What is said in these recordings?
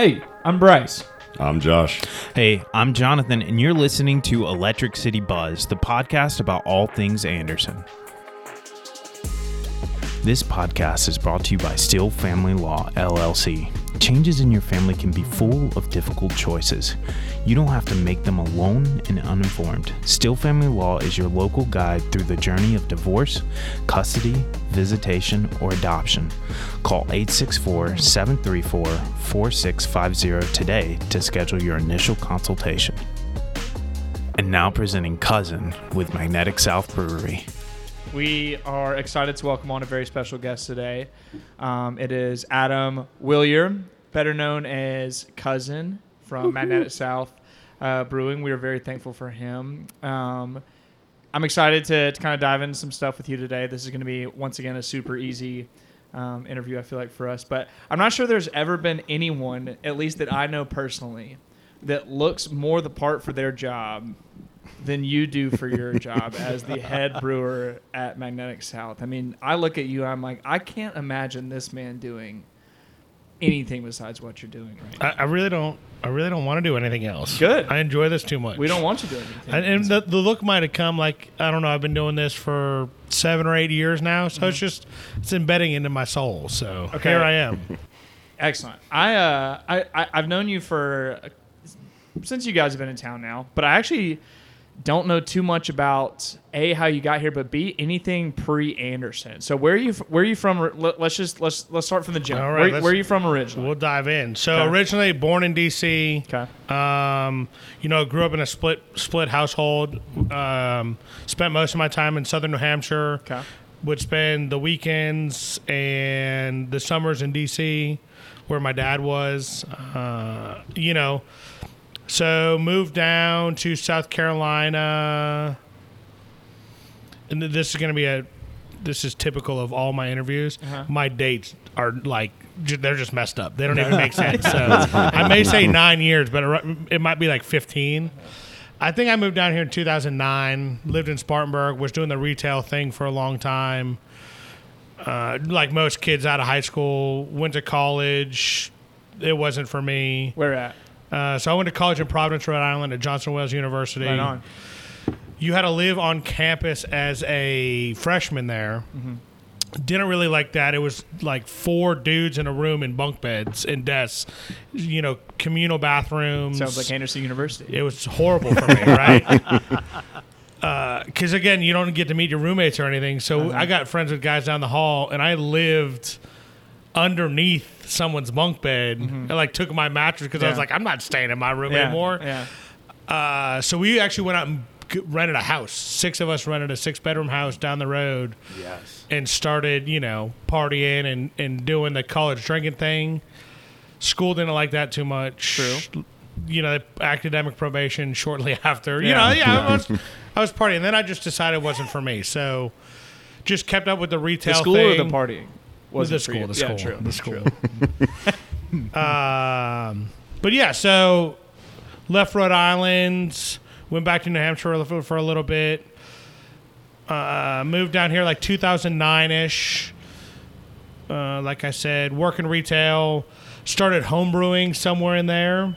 Hey, I'm Bryce. I'm Josh. Hey, I'm Jonathan, and you're listening to Electric City Buzz, the podcast about all things Anderson. This podcast is brought to you by Steel Family Law, LLC. Changes in your family can be full of difficult choices. You don't have to make them alone and uninformed. Still Family Law is your local guide through the journey of divorce, custody, visitation, or adoption. Call 864 734 4650 today to schedule your initial consultation. And now presenting Cuzzin with Magnetic South Brewery. We are excited to welcome on a very special guest today. Um, it is Adam Willier, better known as Cuzzin from Magnetic South uh, Brewing. We are very thankful for him. Um, I'm excited to, to kind of dive into some stuff with you today. This is going to be, once again, a super easy um, interview, I feel like, for us. But I'm not sure there's ever been anyone, at least that I know personally, that looks more the part for their job than you do for your job as the head brewer at Magnetic South. I mean, I look at you, I'm like, I can't imagine this man doing anything besides what you're doing right now. I, I really don't. I really don't want to do anything else. Good. I enjoy this too much. We don't want you doing anything. And, and the, the look might have come like I don't know. I've been doing this for seven or eight years now, so it's just it's embedding into my soul. So Okay. here I am. Excellent. I, uh, I, I, I've known you for since you guys have been in town now, but I actually don't know too much about a how you got here, but b anything pre Anderson. So where are you? Where are you from? Let- Let's just let's let's start from the jump. All right, where, where are you from originally? We'll dive in. So Okay. originally born in D.C. Okay. Um, you know, grew up in a split split household. Um, spent most of my time in southern New Hampshire. Okay. Would spend the weekends and the summers in D.C., where my dad was. Uh, you know, so moved down to South Carolina, and this is going to be a. This is typical of all my interviews. Uh-huh. My dates are like they're just messed up. They don't even make sense. So I may say nine years, but it, might be like fifteen. I think I moved down here in 2009. Lived in Spartanburg. Was doing the retail thing for a long time. Uh, like most kids out of high school, went to college. It wasn't for me. Where at? Uh, so I went to college in Providence, Rhode Island, at Johnson Wales University. Right on. You had to live on campus as a freshman there. Mm-hmm. Didn't really like that. It was like four dudes in a room in bunk beds and desks. You know, communal bathrooms. Sounds like Anderson University. It was horrible for me, right? Because again, you don't get to meet your roommates or anything. So Uh-huh. I got friends with guys down the hall, and I lived underneath someone's bunk bed. I like took my mattress because I was Mm-hmm. Like, I'm not staying in my room Yeah, anymore. Yeah. Uh, so we actually went out and rented a house. Six of us rented a six bedroom house down the road Yes. and started, you know, partying and, and doing the college drinking thing. School didn't like that too much. True. You know, academic probation shortly after. You know, yeah, I was I was partying. Then I just decided it wasn't for me. So just kept up with the retail The school thing. or the partying? Was the school, the Yeah, school, true. the school. Um, but yeah, so left Rhode Island, went back to New Hampshire for, a little bit. Uh, moved down here like 2009 ish. Uh, like I said, working retail. Started homebrewing somewhere in there.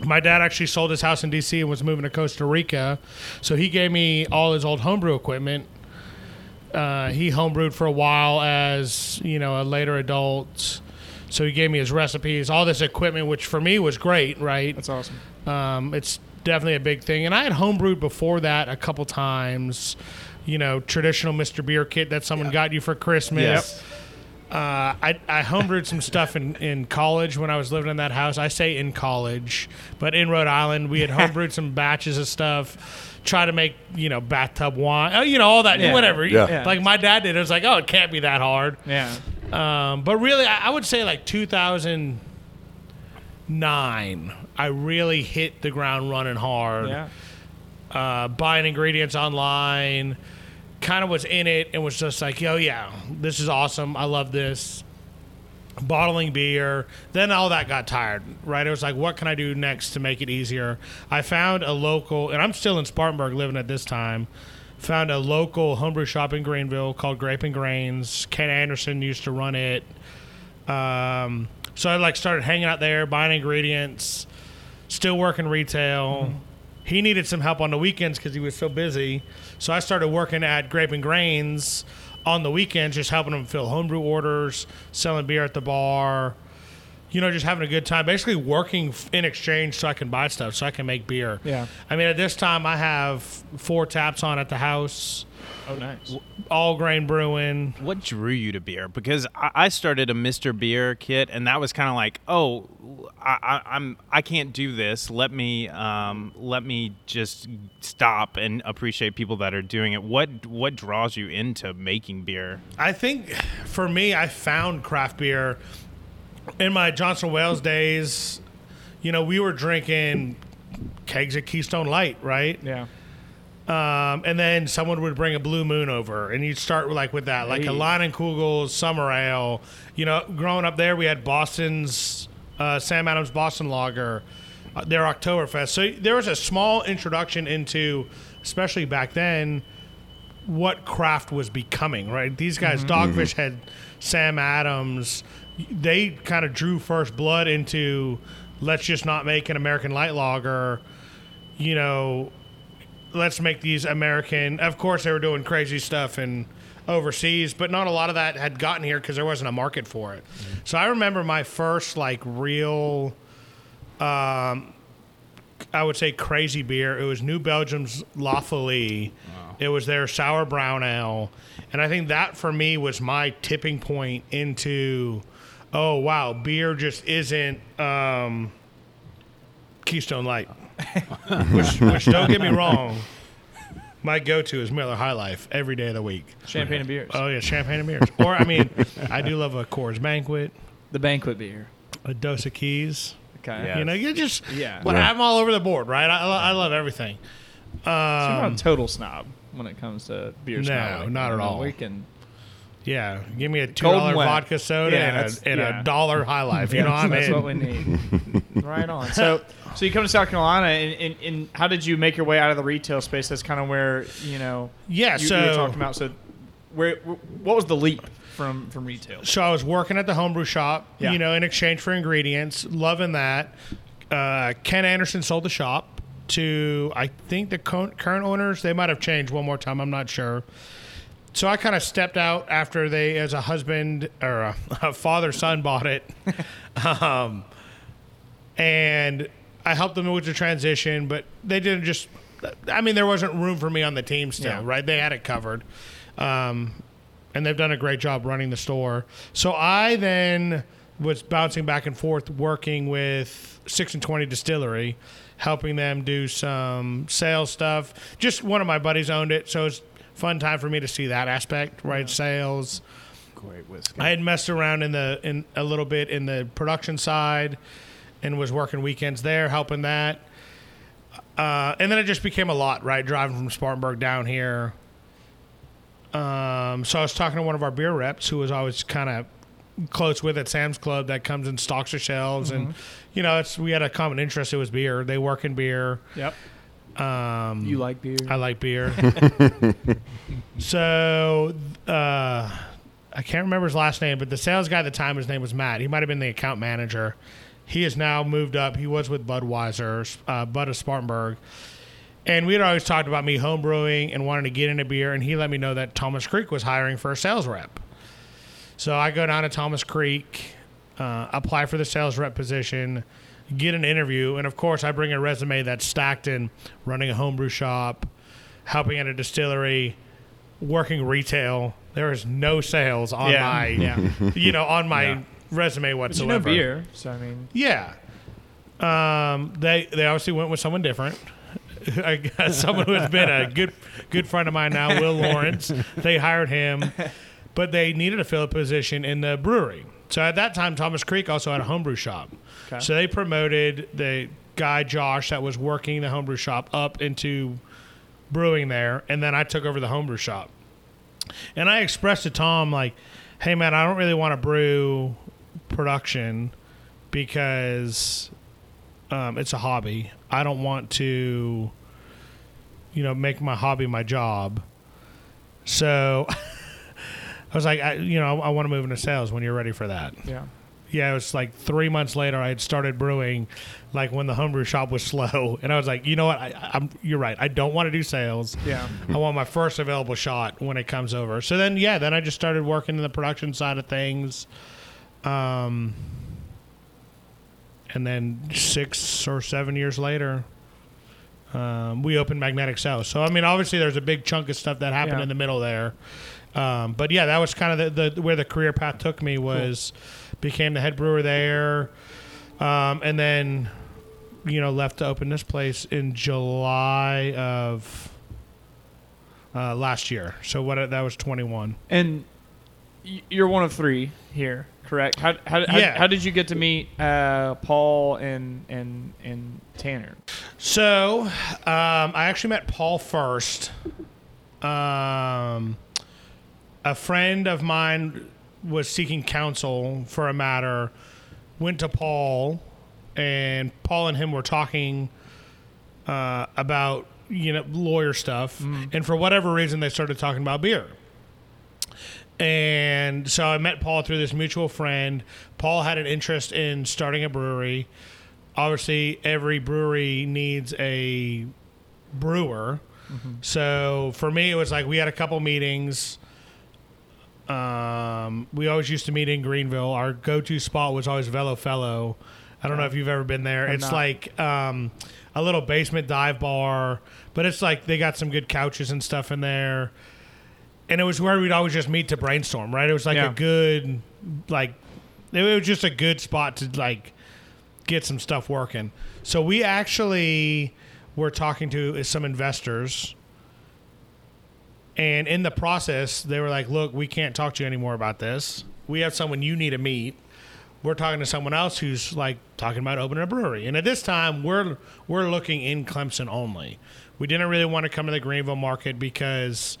My dad actually sold his house in DC and was moving to Costa Rica, so he gave me all his old homebrew equipment. Uh, he homebrewed for a while as you know a later adult, so he gave me his recipes, all this equipment, which for me was great. Right, That's awesome. um, it's definitely a big thing. And I had homebrewed before that a couple times. You know, traditional Mr. Beer kit that someone got you for Christmas. Yes. Uh, I, I homebrewed some stuff in, in college when I was living in that house. I say in college, but in Rhode Island, we had homebrewed some batches of stuff. Try to make you know bathtub wine, uh, you know all that, Yeah. whatever. Yeah. Yeah. Like my dad did. It was like, oh, it can't be that hard. Yeah. Um, but really, I, I would say like 2009, I really hit the ground running hard. Yeah. Uh, buying ingredients online, kind of was in it and was just like, yo, yeah, this is awesome. I love this. Bottling beer. Then all that got tired, right? It was like, what can I do next to make it easier? I found a local, and I'm still in Spartanburg living at this time. Found a local homebrew shop in Greenville called Grape and Grains. Ken Anderson used to run it. Um, So I like started hanging out there, buying ingredients, still working retail. He needed some help on the weekends because he was so busy. So I started working at Grape and Grains on the weekends, just helping him fill homebrew orders, selling beer at the bar. You know, just having a good time. Basically, working in exchange so I can buy stuff, so I can make beer. Yeah. I mean, at this time, I have four taps on at the house, Oh, nice. all grain brewing. What drew you to beer? Because I, I started a Mr. Beer kit, and that was kind of like, oh, I, I, I'm I can't do this. Let me um, let me just stop and appreciate people that are doing it. What what draws you into making beer? I think for me, I found craft beer in my Johnson Wales days. You know, we were drinking kegs of Keystone Light, right? Yeah. Um, and then someone would bring a Blue Moon over, and you'd start like with that, like Hey. a Leinenkugel's Summer Ale. You know, growing up there, we had Boston's uh, Sam Adams Boston Lager, uh, their Oktoberfest. So there was a small introduction into, especially back then, what craft was becoming. Right, these guys, Dogfish Head Sam Adams. They kind of drew first blood into let's just not make an American light lager. You know, let's make these American. Of course, they were doing crazy stuff in overseas, but not a lot of that had gotten here because there wasn't a market for it. So I remember my first like real, um, I would say crazy beer. It was New Belgium's La Folie. It was their sour brown ale, and I think that for me was my tipping point into, oh wow, beer just isn't. Um, Keystone Light. which, which don't get me wrong, my go-to is Miller High Life every day of the week. Champagne and beers. Oh yeah, champagne and beers. Or I mean, I do love a Coors Banquet, the banquet beer. a dose of Keys. Okay. Yeah. You know, you just Yeah. Well, Yeah. I'm all over the board, right? I, I love everything. So you're not Um, a total snob when it comes to beer. No, snobbing. not at all. We can. Yeah, give me a two Cold dollar and wet. vodka soda Yeah, and, a, and yeah. a dollar High Life. You know, I'm that's in. what we need. right on. So, so you come to South Carolina, and, and, and how did you make your way out of the retail space? That's kind of where you know. Yeah, you, so you were talking about. So, where, what was the leap from from retail? So I was working at the homebrew shop, Yeah. you know, in exchange for ingredients, loving that. Uh, Ken Anderson sold the shop to, I think, the current owners. They might have changed one more time. I'm not sure. So I kind of stepped out after they, as a husband or a, a father son, bought it. um, and I helped them with the transition, but they didn't just. I mean, there wasn't room for me on the team still, Yeah. right? They had it covered. Um, and they've done a great job running the store. So I then was bouncing back and forth working with Six and Twenty Distillery, helping them do some sales stuff. Just one of my buddies owned it, so it's fun time for me to see that aspect, right? Sales. Great whiskey. I had messed around in the in a little bit in the production side, and was working weekends there, helping that. Uh, and then it just became a lot, right? Driving from Spartanburg down here. Um, so I was talking to one of our beer reps who was always kind of close with at Sam's Club that comes and stocks the shelves, and you know, it's we had a common interest. It was beer. They work in beer. Yep. Um, You like beer? I like beer. so uh, I can't remember his last name, but the sales guy at the time, his name was Matt. He might have been the account manager. He has now moved up. He was with Budweiser, uh, Bud of Spartanburg. And we had always talked about me homebrewing and wanting to get into beer. And he let me know that Thomas Creek was hiring for a sales rep. So I go down to Thomas Creek, uh, apply for the sales rep position, get an interview, and of course I bring a resume that's stacked in running a homebrew shop, helping at a distillery, working retail. There is no sales on Yeah, my, yeah. you know, on my Yeah. resume But you whatsoever. know beer, so I mean, Yeah. Um, they they obviously went with someone different. I guess someone who has been a good good friend of mine now, Will Lawrence. They hired him, but they needed to fill a position in the brewery. So at that time, Thomas Creek also had a homebrew shop. Okay. So they promoted the guy Josh that was working the homebrew shop up into brewing there, and then I took over the homebrew shop. And I expressed to Tom like, "Hey man, I don't really want to brew production because um, it's a hobby. I don't want to, you know, make my hobby my job." So I was like, I, you know, I want to move into sales when you're ready for that. yeah. Yeah, it was like three months later. I had started brewing, like when the homebrew shop was slow, and I was like, you know what? I, I'm you're right. I don't want to do sales. Yeah. I want my first available shot when it comes over. So then, yeah, then I just started working in the production side of things. Um, and then six or seven years later, um, we opened Magnetic South. So I mean, obviously, there's a big chunk of stuff that happened Yeah. in the middle there. Um, but yeah, that was kind of the, the where the career path took me was became the head brewer there, um, and then you know left to open this place in July of uh, last year. So what that was 21. And you're one of three here, correct? How, how, how, Yeah. how did you get to meet uh, Paul and and and Tanner? So, um, I actually met Paul first. Um, a friend of mine was seeking counsel for a matter, went to Paul, and Paul and him were talking uh, about you know lawyer stuff, and for whatever reason they started talking about beer. And so I met Paul through this mutual friend. Paul had an interest in starting a brewery. Obviously, every brewery needs a brewer. So for me, it was like we had a couple meetings. Um, we always used to meet in Greenville. Our go-to spot was always Velo Fellow. I don't know if you've ever been there. Have it's not. like um, a little basement dive bar, but it's like they got some good couches and stuff in there. And it was where we'd always just meet to brainstorm, right? It was like Yeah. a good, like, it was just a good spot to like get some stuff working. So we actually were talking to some investors. And in the process, they were like, look, we can't talk to you anymore about this. We have someone you need to meet. We're talking to someone else who's like talking about opening a brewery. And at this time, we're we're looking in Clemson only. We didn't really want to come to the Greenville market because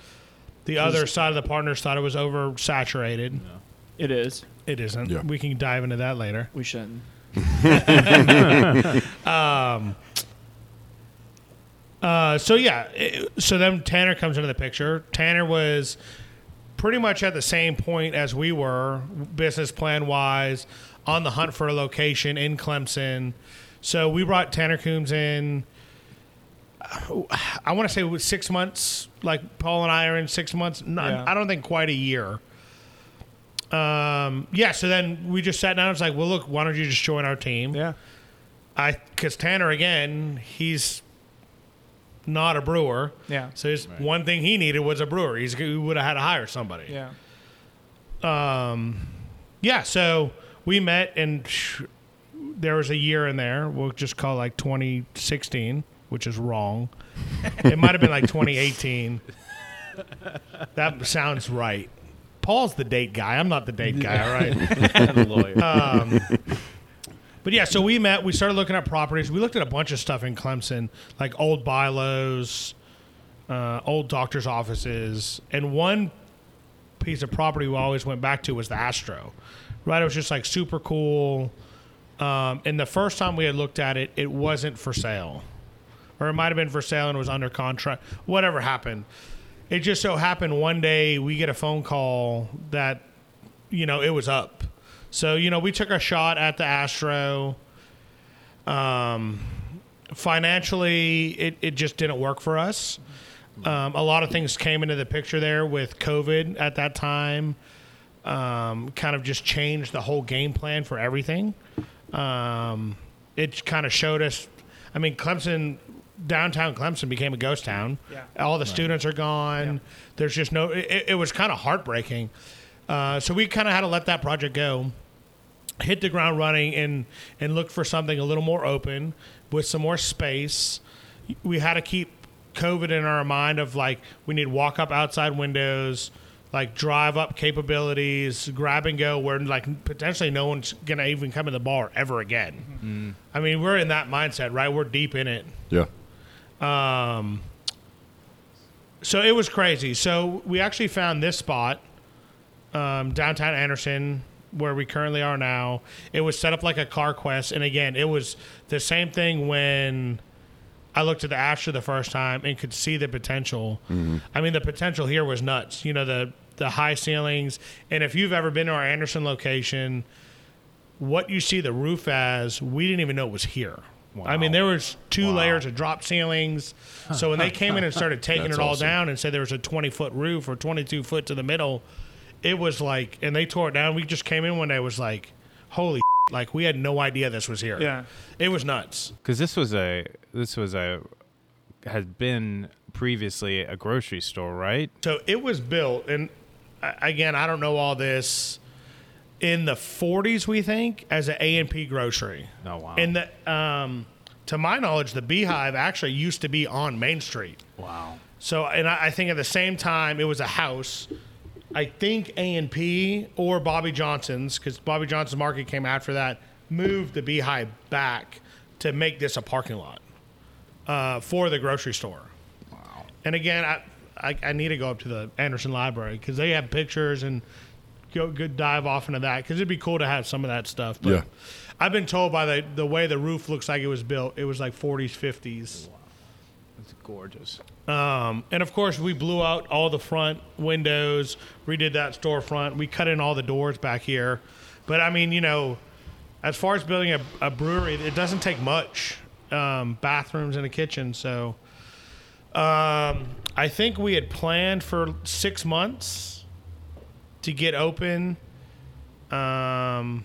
the other side of the partners thought it was oversaturated. It is. It isn't. Yeah. We can dive into that later. We shouldn't. Um, Uh, so yeah, it- so then Tanner comes into the picture. Tanner was pretty much at the same point as we were, business plan wise, on the hunt for a location in Clemson. So we brought Tanner Coombs in. I want to say it was six months. Like Paul and I are in six months. Not, Yeah. I don't think quite a year. Um, yeah. So then we just sat down. and was like, well, look, why don't you just join our team? Yeah. I because Tanner again, he's not a brewer. Yeah. So his one thing he needed was a brewer. He's, he would have had to hire somebody. Yeah. Um, Yeah. So we met, and sh- there was a year in there. We'll just call it like 2016, which is wrong. it might have been like 2018. that sounds right. Paul's the date guy. I'm not the date guy. All right. the lawyer. But yeah, so we met. We started looking at properties. We looked at a bunch of stuff in Clemson, like old bylaws, uh, old doctors' offices, and one piece of property we always went back to was the Astro. Right, it was just like super cool. Um, and the first time we had looked at it, it wasn't for sale, or it might have been for sale and it was under contract. Whatever happened, it just so happened one day we get a phone call that you know it was up. So you know we took a shot at the Astro. Um, financially, it, it just didn't work for us. Um, a lot of things came into the picture there with COVID at that time. Um, kind of just changed the whole game plan for everything. Um, it kind of showed us. I mean, Clemson, downtown Clemson became a ghost town. Yeah. All the students are gone. Yeah. There's just no. It, it was kind of heartbreaking. Uh, so we kind of had to let that project go hit the ground running and and look for something a little more open with some more space. We had to keep COVID in our mind of like we need walk up outside windows, like drive up capabilities, grab and go where like potentially no one's gonna even come in the bar ever again. I mean, we're in that mindset, right? We're deep in it. Yeah. Um. So it was crazy. So we actually found this spot, um, downtown Anderson, where we currently are now. It was set up like a Carquest, and again, it was the same thing when I looked at the Astro the first time and could see the potential. I mean, the potential here was nuts. You know, the the high ceilings, and if you've ever been to our Anderson location, what you see the roof as, we didn't even know it was here. I mean, there was two layers of drop ceilings. So when they came in and started taking it all awesome. down and said there was a 20 foot roof or 22 foot to the middle, it was like, and they tore it down. We just came in one day, it was like, holy, like we had no idea this was here. Yeah. it was nuts. Because this was a this was a had been previously a grocery store, right? So it was built, and again, I don't know all this. In the 40s, we think, as an A and P grocery. Oh wow! And the, um, to my knowledge, the Beehive actually used to be on Main Street. wow. So, and I, I think at the same time, it was a house. I think A and P or Bobby Johnson's, because Bobby Johnson's Market came after that, moved the Beehive back to make this a parking lot uh, for the grocery store. Wow. And again, I, I, I need to go up to the Anderson Library because they have pictures and go good dive off into that because it'd be cool to have some of that stuff. But Yeah. I've been told by the the way the roof looks like it was built, it was like 40s, 50s. Wow. It's gorgeous. Um, and of course, we blew out all the front windows, redid that storefront. We cut in all the doors back here. But I mean, you know, as far as building a, a brewery, it doesn't take much um, bathrooms and a kitchen. So um, I think we had planned for six months to get open. Um,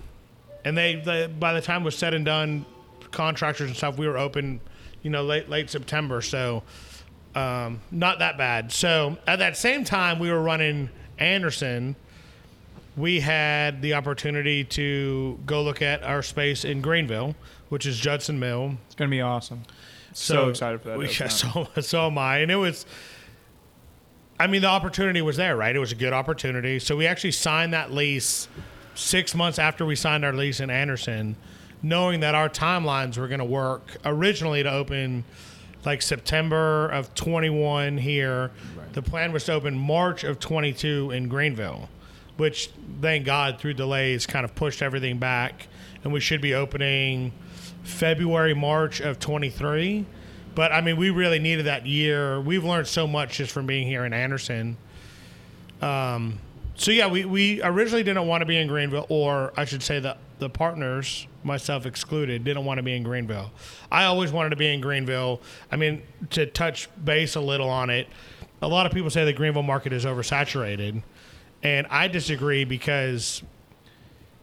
and they, they, by the time it was said and done, contractors and stuff, we were open, you know, late late September. So um, not that bad. So at that same time, we were running Anderson. We had the opportunity to go look at our space in Greenville, which is Judson Mill. It's gonna be awesome. So, excited for that. we- yeah, so, so am I. And it was, I mean, the opportunity was there, right? It was a good opportunity. So we actually signed that lease six months after we signed our lease in Anderson, knowing that our timelines were going to work originally to open like September of 21 here. The plan was to open March of 22 in Greenville, which thank God through delays kind of pushed everything back. And we should be opening February, March of 23. But I mean, we really needed that year. We've learned so much just from being here in Anderson. Um, so yeah, we, we originally didn't want to be in Greenville, or I should say the the partners, myself excluded, didn't want to be in Greenville. I always wanted to be in Greenville. I mean, to touch base a little on it, a lot of people say the Greenville market is oversaturated, and I disagree because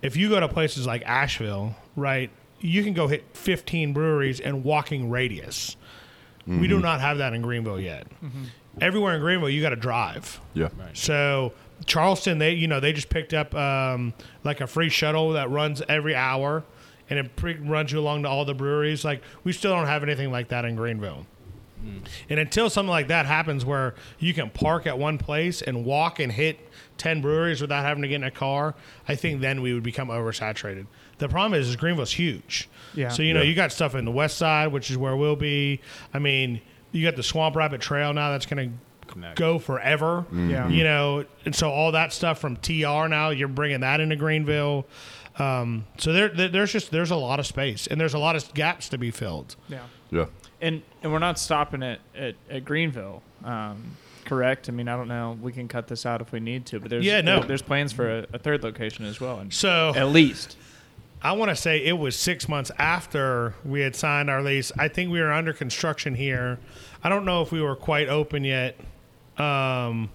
if you go to places like Asheville, right, you can go hit 15 breweries in walking radius. We do mm-hmm. not have that in Greenville yet. Mm-hmm. Everywhere in Greenville, you got to drive. Yeah. So Charleston, they you know they just picked up um, like a free shuttle that runs every hour, and it pre- runs you along to all the breweries. Like we still don't have anything like that in Greenville. And until something like that happens, where you can park at one place and walk and hit ten breweries without having to get in a car, I think then we would become oversaturated. The problem is, is Greenville's huge. Yeah. So you know Yeah. you got stuff in the west side, which is where we'll be. I mean, you got the Swamp Rabbit Trail now that's going to Connect. go forever. Yeah. You know, and so all that stuff from TR now, you're bringing that into Greenville. Um, so there, there, there's just there's a lot of space and there's a lot of gaps to be filled. Yeah. Yeah. And and we're not stopping at at, at Greenville. Um, correct. I mean, I don't know. We can cut this out if we need to, but there's Yeah, no. there- there's plans for a, a third location as well. And So at least. I want to say it was six months after we had signed our lease. I think we were under construction here. I don't know if we were quite open yet. Um,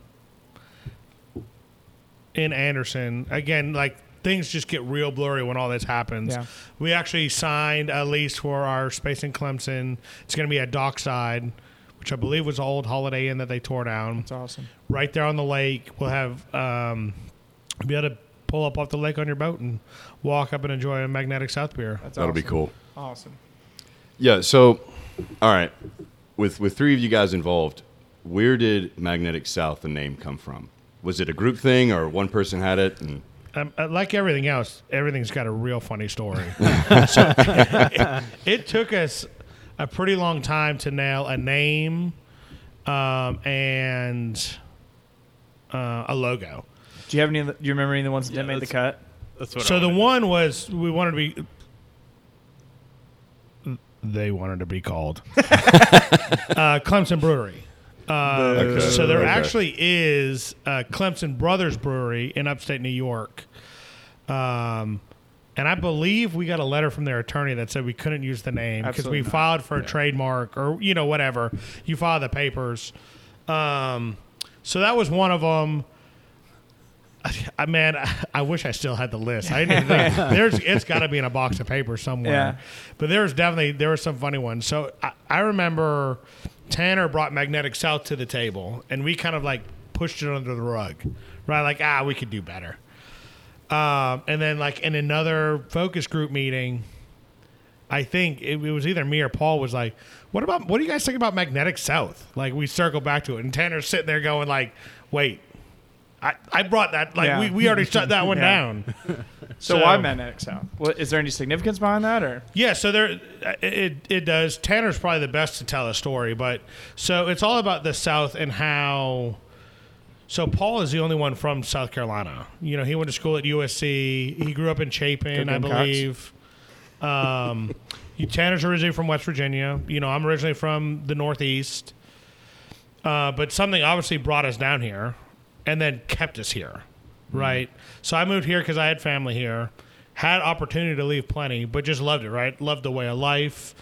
in Anderson, again, like things just get real blurry when all this happens. Yeah. We actually signed a lease for our space in Clemson. It's going to be at Dockside, which I believe was the old Holiday Inn that they tore down It's awesome. right there on the lake. We'll have um, be able to pull up off the lake on your boat and walk up and enjoy a magnetic South beer. That's That'll be cool. Awesome. Yeah. So, all right, with with three of you guys involved, where did Magnetic South the name come from? Was it a group thing or one person had it? And Um, uh, like everything else, everything's got a real funny story. so, it, it took us a pretty long time to nail a name um, and uh, a logo. Do you have any? of the- Do you remember any of the ones that Yeah, didn't the cut? That's what. So I the wanted. one was we wanted to be. They wanted to be called uh, Clemson Brewery. Uh, Okay. So there Okay. actually is a Clemson Brothers Brewery in upstate New York. Um, and I believe we got a letter from their attorney that said we couldn't use the name because we filed for a trademark or you know whatever. You file the papers. Um, so that was one of them. I man, I, I wish I still had the list. I didn't think, there's it's got to be in a box of paper somewhere. Yeah. But there's definitely there were some funny ones. So I, I remember Tanner brought Magnetic South to the table, and we kind of like pushed it under the rug, right? Like ah, we could do better. Um, and then like in another focus group meeting, I think it, it was either me or Paul was like, "What about what do you guys think about Magnetic South?" Like we circle back to it, and Tanner's sitting there going like, "Wait." I, I brought that like Yeah. we, we already shut that one Yeah. down. So, why Magnetic South? What, is there any significance behind that, or Yeah, so there it it does. Tanner's probably the best to tell a story, but so it's all about the South and how. So Paul is the only one from South Carolina. You know, he went to school at USC. He grew up in Chapin, Go I Gamecocks. believe. Um, you- Tanner's originally from West Virginia. You know, I'm originally from the Northeast. Uh, but something obviously brought us down here, and then kept us here, right? So I moved here because I had family here, had opportunity to leave plenty, but just loved it, right? Loved the way of life,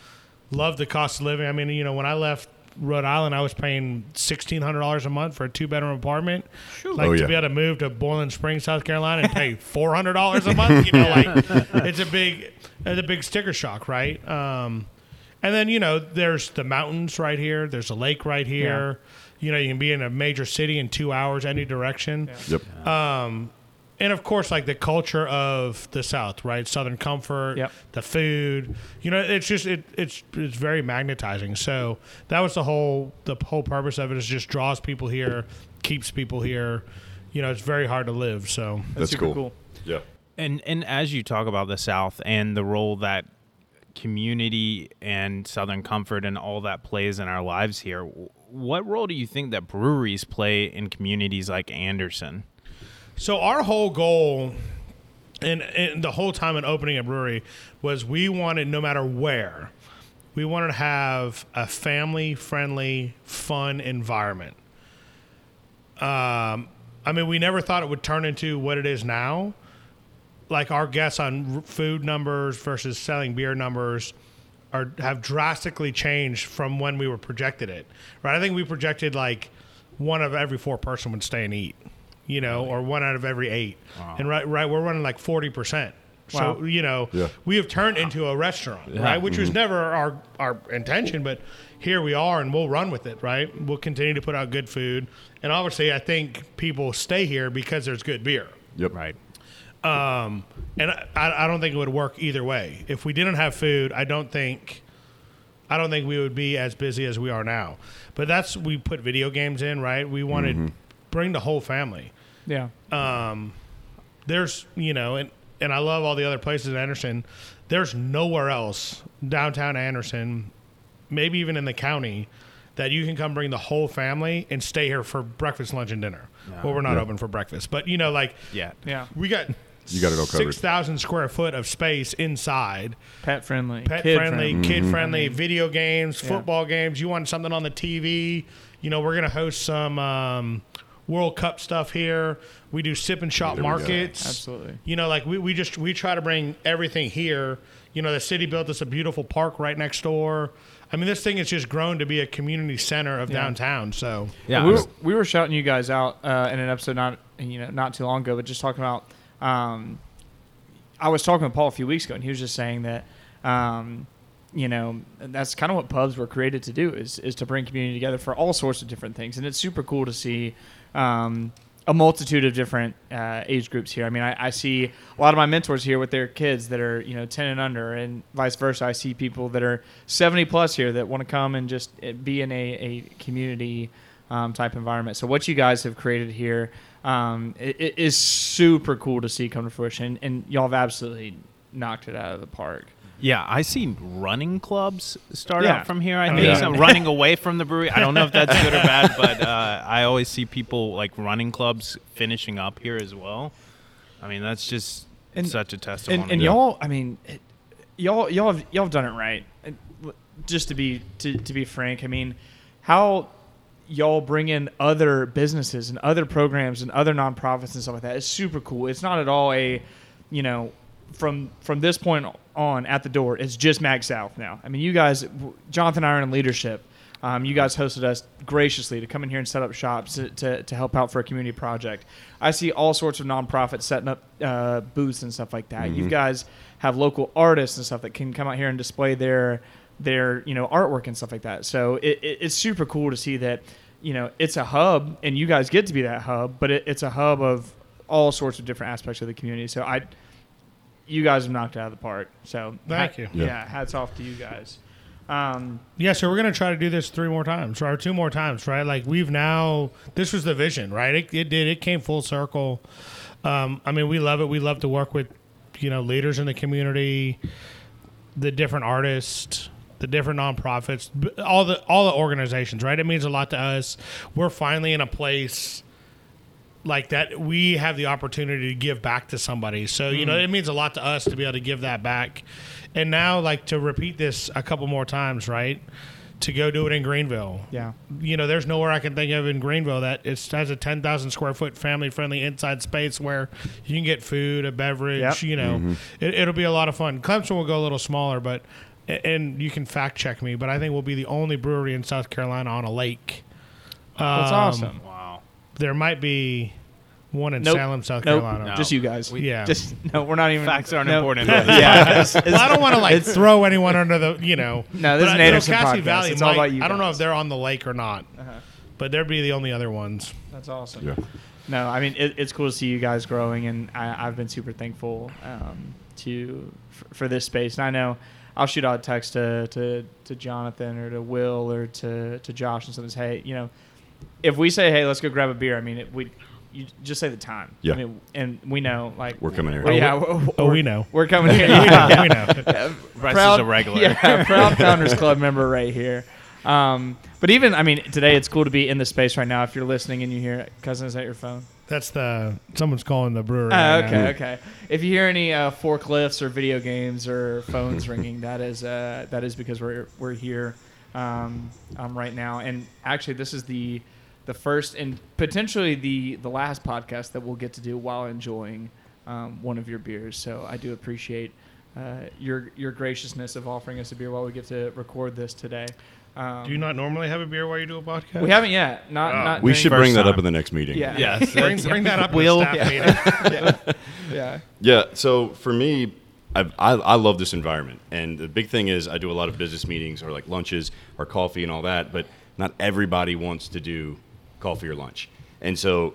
loved the cost of living. I mean, you know, when I left Rhode Island, I was paying sixteen hundred dollars a month for a two bedroom apartment. Like Oh, to yeah. be able to move to Boiling Springs, South Carolina, and pay four hundred dollars a month. You know, like it's a big, it's a big sticker shock, right? Um, and then you know, there's the mountains right here. There's a lake right here. You know, you can be in a major city in two hours any direction Yep. Um, and of course like the culture of the south right southern comfort Yep. the food you know it's just it, it's it's very magnetizing so that was the whole the whole purpose of it is just draws people here keeps people here you know it's very hard to live so That's super cool. cool. Yeah. And and as you talk about the South and the role that community and Southern comfort and all that plays in our lives here, w- what role do you think that breweries play in communities like Anderson? So our whole goal, and, and the whole time in opening a brewery, was we wanted no matter where, we wanted to have a family-friendly, fun environment. Um, I mean, we never thought it would turn into what it is now. Like our guess on food numbers versus selling beer numbers are have drastically changed from when we were projected it. Right? I think we projected like one of every four person would stay and eat, you know, or one out of every eight. And right, right, we're running like forty percent. So you know, Yeah. we have turned into a restaurant, right? Which was mm-hmm. never our our intention, but here we are, and we'll run with it, right? We'll continue to put out good food, and obviously, I think people stay here because there's good beer. Yep. Right. Um, and I, I don't think it would work either way. If we didn't have food, I don't think, I don't think we would be as busy as we are now. But that's we put video games in, right? We wanted bring the whole family. Yeah. Um, There's you know, and and I love all the other places in Anderson. There's nowhere else downtown Anderson, maybe even in the county, that you can come bring the whole family and stay here for breakfast, lunch, and dinner. Well, we're not Yeah. open for breakfast, but you know, like Yeah. Yeah. we got You got it all covered. Six thousand square foot of space inside, Pet friendly. pet kid friendly, kid friendly, video games, Yeah. football games. You want something on the TV? You know, we're gonna host some um, World Cup stuff here. We do sip and shop There markets. Absolutely. You know, like we, we just we try to bring everything here. You know, the city built us a beautiful park right next door. I mean, this thing has just grown to be a community center of Yeah. downtown. So Yeah. we were, we were shouting you guys out uh, in an episode not you know not too long ago, but just talking about. Um, I was talking with Paul a few weeks ago, and he was just saying that. Um, you know, that's kind of what pubs were created to do is is to bring community together for all sorts of different things, and it's super cool to see. Um, a multitude of different uh, age groups here. I mean, I, I see a lot of my mentors here with their kids that are, you know, 10 and under, and vice versa. I see people that are 70 plus here that want to come and just uh, be in a, a community um, type environment. So, what you guys have created here um, i- i- is super cool to see come to fruition, and y'all have absolutely knocked it out of the park. Yeah, I see running clubs start Yeah. out from here. I Oh, think yeah. so, running away from the brewery. I don't know if that's good or bad, but uh, I always see people like running clubs finishing up here as well. I mean, that's just And- such a testimony. and, and y'all, I mean, it, y'all, y'all have y'all have done it right. Just to be to, to be frank, I mean, how y'all bring in other businesses and other programs and other nonprofits and stuff like that is super cool. It's not at all a, you know, from from this point on at the door it's just Mag South now. I mean, you guys, Jonathan Iron and leadership. Um, you guys hosted us graciously to come in here and set up shops to, to, to help out for a community project. I see all sorts of nonprofits setting up uh, booths and stuff like that. You guys have local artists and stuff that can come out here and display their their you know artwork and stuff like that. So it, it, it's super cool to see that you know it's a hub and you guys get to be that hub, but it, it's a hub of all sorts of different aspects of the community. So I, you guys have knocked it out of the park. So Thank you. Yeah. Yeah. hats off to you guys. Um, Yeah, so we're gonna try to do this three more times, or two more times, right? Like we've now, this was the vision, right? It, it did, it came full circle. Um, I mean, we love it. We love to work with, you know, leaders in the community, the different artists, the different nonprofits, all the all the organizations, right? It means a lot to us. We're finally in a place like that we have the opportunity to give back to somebody. So, you know, mm. it means a lot to us to be able to give that back. And now like to repeat this a couple more times, right? To go do it in Greenville. yeah. You know, there's nowhere I can think of in Greenville that it has a 10,000 square foot family friendly inside space where you can get food, a beverage, Yep. you know. Mm-hmm. It, it'll be a lot of fun. Clemson will go a little smaller, but and you can fact check me, but I think we'll be the only brewery in South Carolina on a lake. That's Um, awesome. Wow. There might be one in Nope. Salem, South Nope. Carolina. No. Just you guys. We, Yeah. Just no. We're not even. Facts aren't no. important. yeah. it's- it's- Well, I don't want to like throw anyone under the, you know. No, this but is an I- Anderson Cassie podcast. Valley It's all about you I don't know if they're on the lake or not, Uh-huh. but they'd be the only other ones. That's awesome. Yeah. No, I mean it, it's cool to see you guys growing, and I, I've been super thankful um, to for, for this space. And I know I'll shoot out a text to, to to Jonathan or to Will or to to Josh and something. Say, hey, you know, if we say, hey, let's go grab a beer. I mean, it, we you just say the time. Yeah. I mean, and we know like We're coming here. well, yeah. we're- Oh, we know. We're coming here. we know. Yeah. We know. Bryce Proud- is a regular. Yeah, proud Founders Club member right here. Um, but even, I mean, today it's cool to be in the space right now. If you're listening and you hear, Cuzzin, is that your phone? That's the someone's calling the brewery. Oh, right okay, now. okay. If you hear any uh, forklifts or video games or phones ringing, that is uh, that is because we're we're here um, um, right now. And actually, this is the the first and potentially the the last podcast that we'll get to do while enjoying um, one of your beers. So I do appreciate uh, your your graciousness of offering us a beer while we get to record this today. Um, Do you not normally have a beer while you do a podcast? We haven't yet. Not Oh. not. We should bring that time. up in the next meeting. Yeah. Yes. bring, bring that up in Will- the staff Yeah. meeting. yeah. Yeah. So for me, I've, I I love this environment, and the big thing is I do a lot of business meetings or like lunches or coffee and all that, but not everybody wants to do coffee or lunch, and so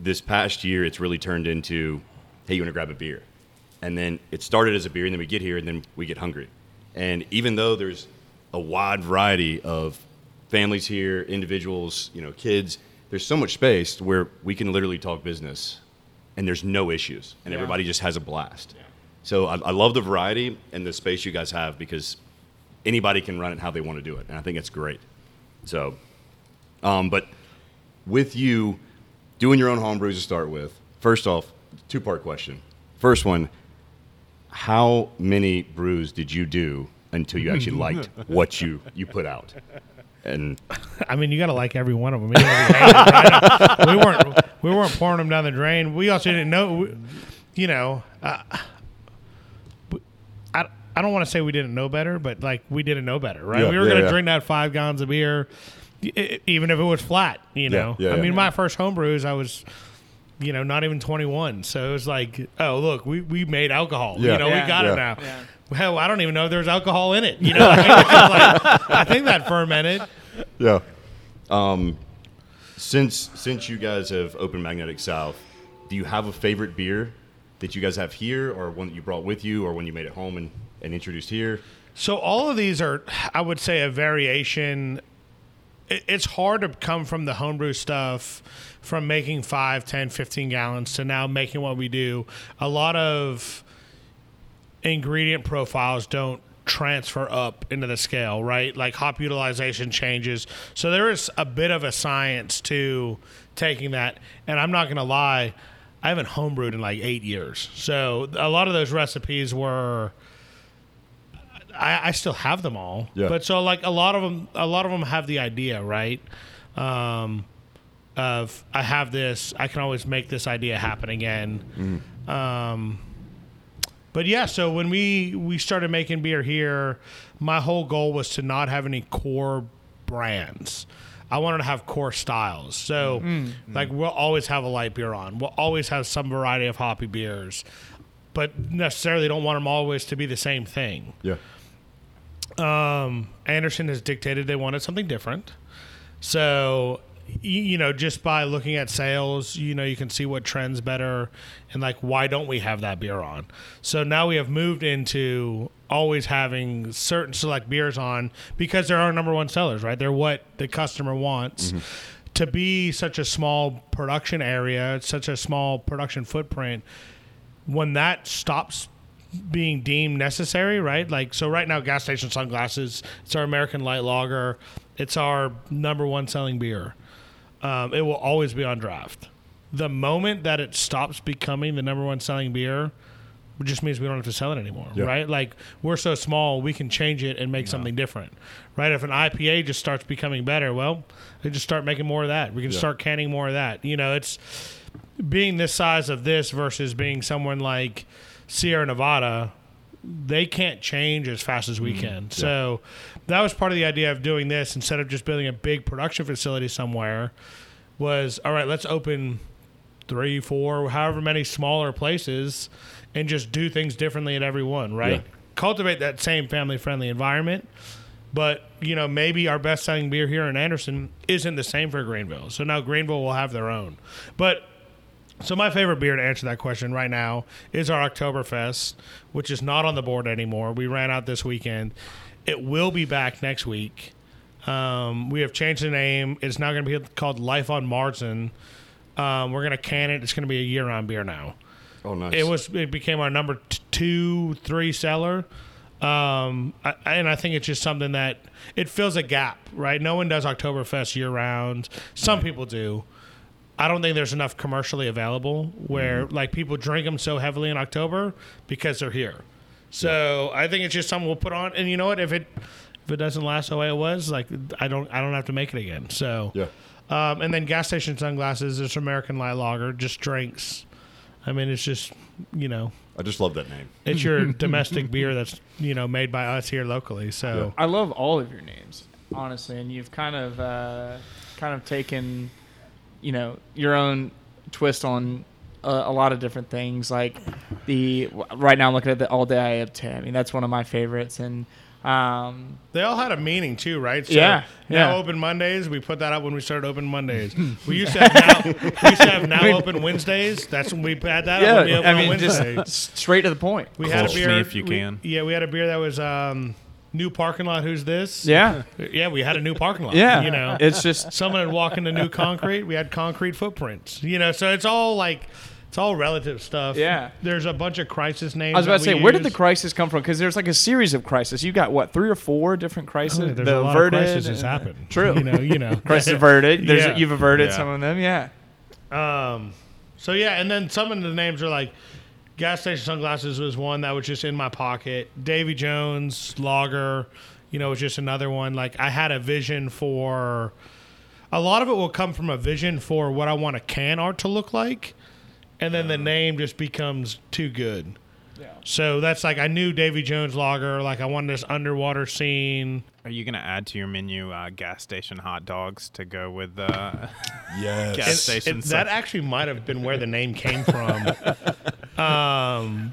this past year it's really turned into, hey, you want to grab a beer, and then it started as a beer, and then we get here, and then we get hungry, and even though there's a wide variety of families here, individuals, you know, kids. There's so much space where we can literally talk business, and there's no issues, and Yeah. everybody just has a blast. So I, I love the variety and the space you guys have because anybody can run it how they want to do it, and I think it's great. So, um, but with you doing your own home brews to start with, first off, two part question. First one, how many brews did you do until you actually liked what you you put out? And I mean, you got to like every one of them. You hate it, we weren't we weren't pouring them down the drain. We also didn't know, we- you know. Uh, I, I don't want to say we didn't know better, but like we didn't know better, right? Yeah, we were yeah, going to yeah. drink that five gallons of beer, even if it was flat. You know, yeah, I yeah. mean, my first home brews, I was. You know, not even 21. So it was like, oh, look, we, we made alcohol. Yeah. You know, Yeah. we got Yeah. it now. Hell, I don't even know if there's alcohol in it. You know, I, mean? Like, I think that fermented. Yeah. Um, since since you guys have opened Magnetic South, do you have a favorite beer that you guys have here, or one that you brought with you, or one you made at home and, and introduced here? So all of these are, I would say, a variation. It- It's hard to come from the homebrew stuff, from making 5, 10, 15 gallons to now making what we do. A lot of ingredient profiles don't transfer up into the scale, right? Like hop utilization changes. So there is a bit of a science to taking that. And I'm not going to lie, I haven't homebrewed in like eight years. So a lot of those recipes were. I, I still have them all, Yeah. but so like a lot of them, a lot of them have the idea, right? Um, of I have this, I can always make this idea happen again. Um, but but yeah, so when we we started making beer here, my whole goal was to not have any core brands. I wanted to have core styles. So, like, we'll always have a light beer on. We'll always have some variety of hoppy beers, but necessarily don't want them always to be the same thing. Yeah. Um, Anderson has dictated they wanted something different. So, y- you know, just by looking at sales, you know, you can see what trends better and like why don't we have that beer on? So now we have moved into always having certain select beers on because they're our number one sellers, right? They're what the customer wants. Mm-hmm. To be such a small production area, such a small production footprint, when that stops being deemed necessary, right? Like so right now gas station sunglasses, it's our American light lager, it's our number one selling beer. Um, it will always be on draft. The moment that it stops becoming the number one selling beer, it just means we don't have to sell it anymore, Yeah. right? Like we're so small, we can change it and make something different, right? If an IPA just starts becoming better, well, they just start making more of that. We can start canning more of that. You know, it's being this size of this versus being someone like Sierra Nevada, they can't change as fast as we mm-hmm. can. So that was part of the idea of doing this instead of just building a big production facility somewhere. Was all right. Let's open three, four, however many smaller places, and just do things differently at every one. Right. Yeah. Cultivate that same family friendly environment. But you know, maybe our best selling beer here in Anderson isn't the same for Greenville. So now Greenville will have their own. But so my favorite beer to answer that question right now is our Oktoberfest, which is not on the board anymore. We ran out this weekend. It will be back next week. Um, we have changed the name. It's now going to be called Life on Martin. Um, we're going to can it. It's going to be a year-round beer now. Oh, nice. It was. It became our number t- two, three seller. Um, I, and I think it's just something that it fills a gap, right? No one does Oktoberfest year round. Some people do. I don't think there's enough commercially available where like people drink them so heavily in October because they're here. So I think it's just something we'll put on. And you know what? If it if it doesn't last the way it was, like I don't I don't have to make it again. So Yeah. um, and then gas station sunglasses. It's American light lager, just drinks. I mean, it's just you know, I just love that name. it's your domestic beer that's you know made by us here locally. So I love all of your names, honestly, and you've kind of uh, kind of taken, you know, your own twist on a, a lot of different things. Like the right now, I'm looking at the All Day I Have Ten. I mean, that's one of my favorites, and um, they all had a meaning too, right? So Yeah, Now yeah. open Mondays. We put that up when we started open Mondays. we used to have now. we used to have now open Wednesdays. That's when we had that. up when we yeah, open I mean, Wednesdays. just straight to the point. we had a beer. me if you we- can. Yeah, we had a beer that was um, new parking lot. Who's this? Yeah, yeah. We had a new parking lot. yeah. you know, it's just someone had walked into new concrete. We had concrete footprints. You know, so it's all like it's all relative stuff. Yeah. There's a bunch of crisis names. I was about to say, we where did the crisis come from? Because there's like a series of crises. You got what three or four different crises? Oh, there's the a lot averted, of crises and- happen. True. You know. You know. crisis averted. There's Yeah. you've averted Yeah. some of them. Yeah. Um, so yeah, and then some of the names are like gas station sunglasses was one that was just in my pocket. Davy Jones Lager, you know, was just another one. Like I had a vision for. A lot of it will come from a vision for what I want a can art to look like, and then the name just becomes too good. Yeah. So that's like I knew Davy Jones Lager. Like I wanted this underwater scene. Are you going to add to your menu uh, gas station hot dogs to go with uh, Yes. Gas It- station it- that actually might have been where the name came from. um,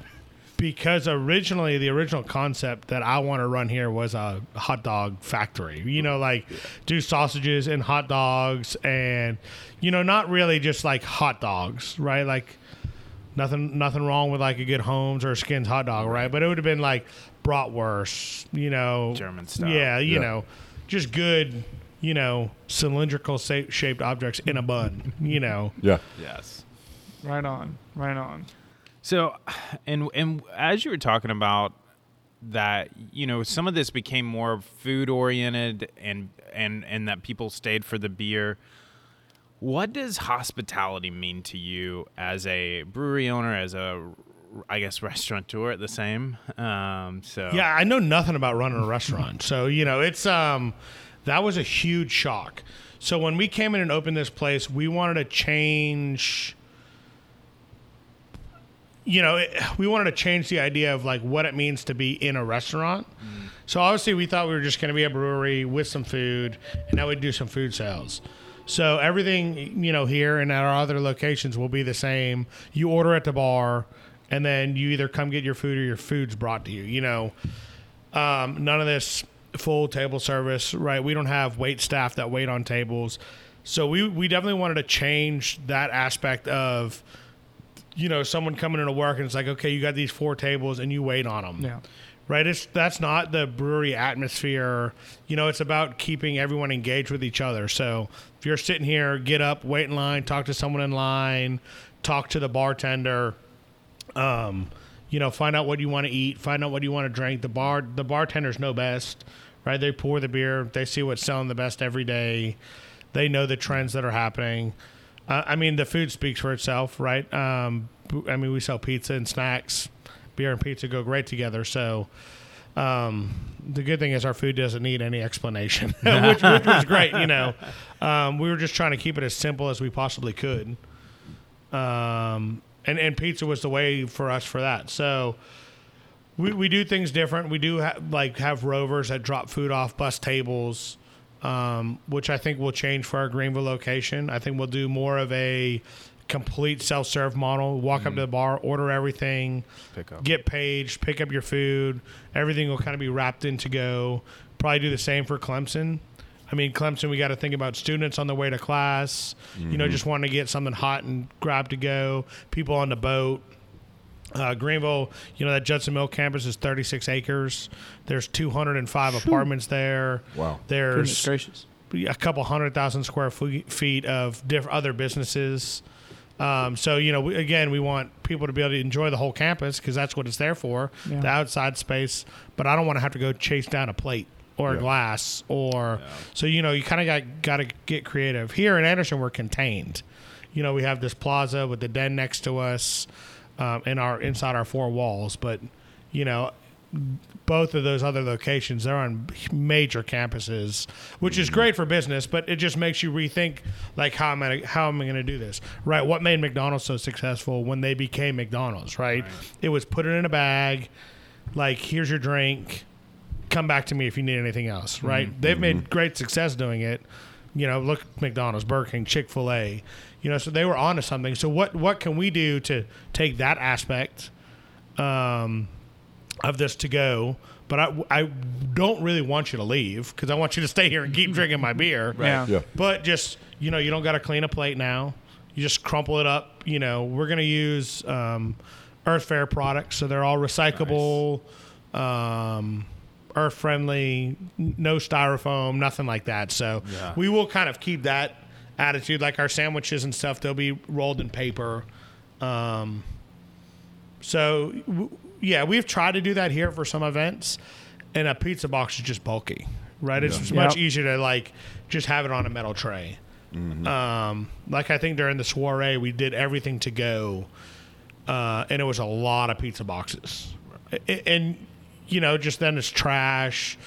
because originally, the original concept that I want to run here was a hot dog factory. You know, like do sausages and hot dogs, and you know, not really just like hot dogs, right? Like nothing, nothing wrong with like a good Holmes or a Skins hot dog, right? But it would have been like bratwurst, you know, German style? Yeah, you Yeah. know, just good. You know, cylindrical sa- shaped objects in a bun. You know, Yeah. Yes. Right on. Right on. So, and and as you were talking about that, you know, some of this became more food oriented, and and and that people stayed for the beer. What does hospitality mean to you as a brewery owner, as a, I guess, restaurateur at the same? Um, so Yeah, I know nothing about running a restaurant. So, you know, it's um that was a huge shock. So when we came in and opened this place, we wanted to change you know, it, we wanted to change the idea of like what it means to be in a restaurant. So obviously, we thought we were just going to be a brewery with some food, and now we'd do some food sales. So everything, you know, here and at our other locations will be the same. You order at the bar, and then you either come get your food or your food's brought to you. You know, um, none of this full table service, right? We don't have wait staff that wait on tables. So we, we definitely wanted to change that aspect of, you know, someone coming into work and it's like, okay, you got these four tables and you wait on them. Yeah. Right. It's that's not the brewery atmosphere. You know, it's about keeping everyone engaged with each other. So if you're sitting here, get up, wait in line, talk to someone in line, talk to the bartender. Um, you know, find out what you want to eat, find out what you want to drink. The bar, the bartenders know best, right? They pour the beer, they see what's selling the best every day, they know the trends that are happening. Uh, I mean, the food speaks for itself, right? Um, I mean, we sell pizza and snacks. Beer and pizza go great together. So, um, the good thing is our food doesn't need any explanation, which, which was great. You know, um, we were just trying to keep it as simple as we possibly could. Um, and and pizza was the way for us for that. So we, we do things different. We do ha- like have rovers that drop food off bus tables, um, which I think will change for our Greenville location. I think we'll do more of a complete self serve model. Walk up to the bar, order everything, Pick up. get paged, pick up your food. Everything will kind of be wrapped in to go. Probably do the same for Clemson. I mean, Clemson, we got to think about students on the way to class, you know, just wanting to get something hot and grab to go, people on the boat. Uh, Greenville, you know, that Judson Mill campus is 36 acres. There's 205 apartments there. Wow. There's a couple hundred thousand square feet of diff- other businesses. Um, so you know, we, again, we want people to be able to enjoy the whole campus because that's what it's there for, Yeah. the outside space. But I don't want to have to go chase down a plate or a Yeah. glass or so. You know, you kind of got got to get creative. Here in Anderson, we're contained. You know, we have this plaza with the den next to us, um, in our inside our four walls. But you know, both of those other locations. They're on major campuses which is mm-hmm. great for business but it just makes you rethink like how am i how am i going to do this? Right what made mcdonald's so successful when they became mcdonald's right, it was put it in a bag like here's your drink come back to me if you need anything else mm-hmm. right? They've made mm-hmm. great success doing it. You know look mcdonald's burger king chick-fil-a you know so they were onto something. So what what can we do to take that aspect um, of this to go, but I, I don't really want you to leave because I want you to stay here and keep drinking my beer. Yeah. Yeah. But just you know, you don't got to clean a plate now. You just crumple it up. You know, we're gonna use um, Earth Fair products, so they're all recyclable, um, earth friendly, no styrofoam, nothing like that. So Yeah. we will kind of keep that attitude. Like our sandwiches and stuff, they'll be rolled in paper. Um, so, w- yeah, we've tried to do that here for some events, and a pizza box is just bulky, right? It's Yeah. much Yep. easier to like just have it on a metal tray. Um, like I think during the soiree, we did everything to go, uh, and it was a lot of pizza boxes, A- and you know, just then it's trash.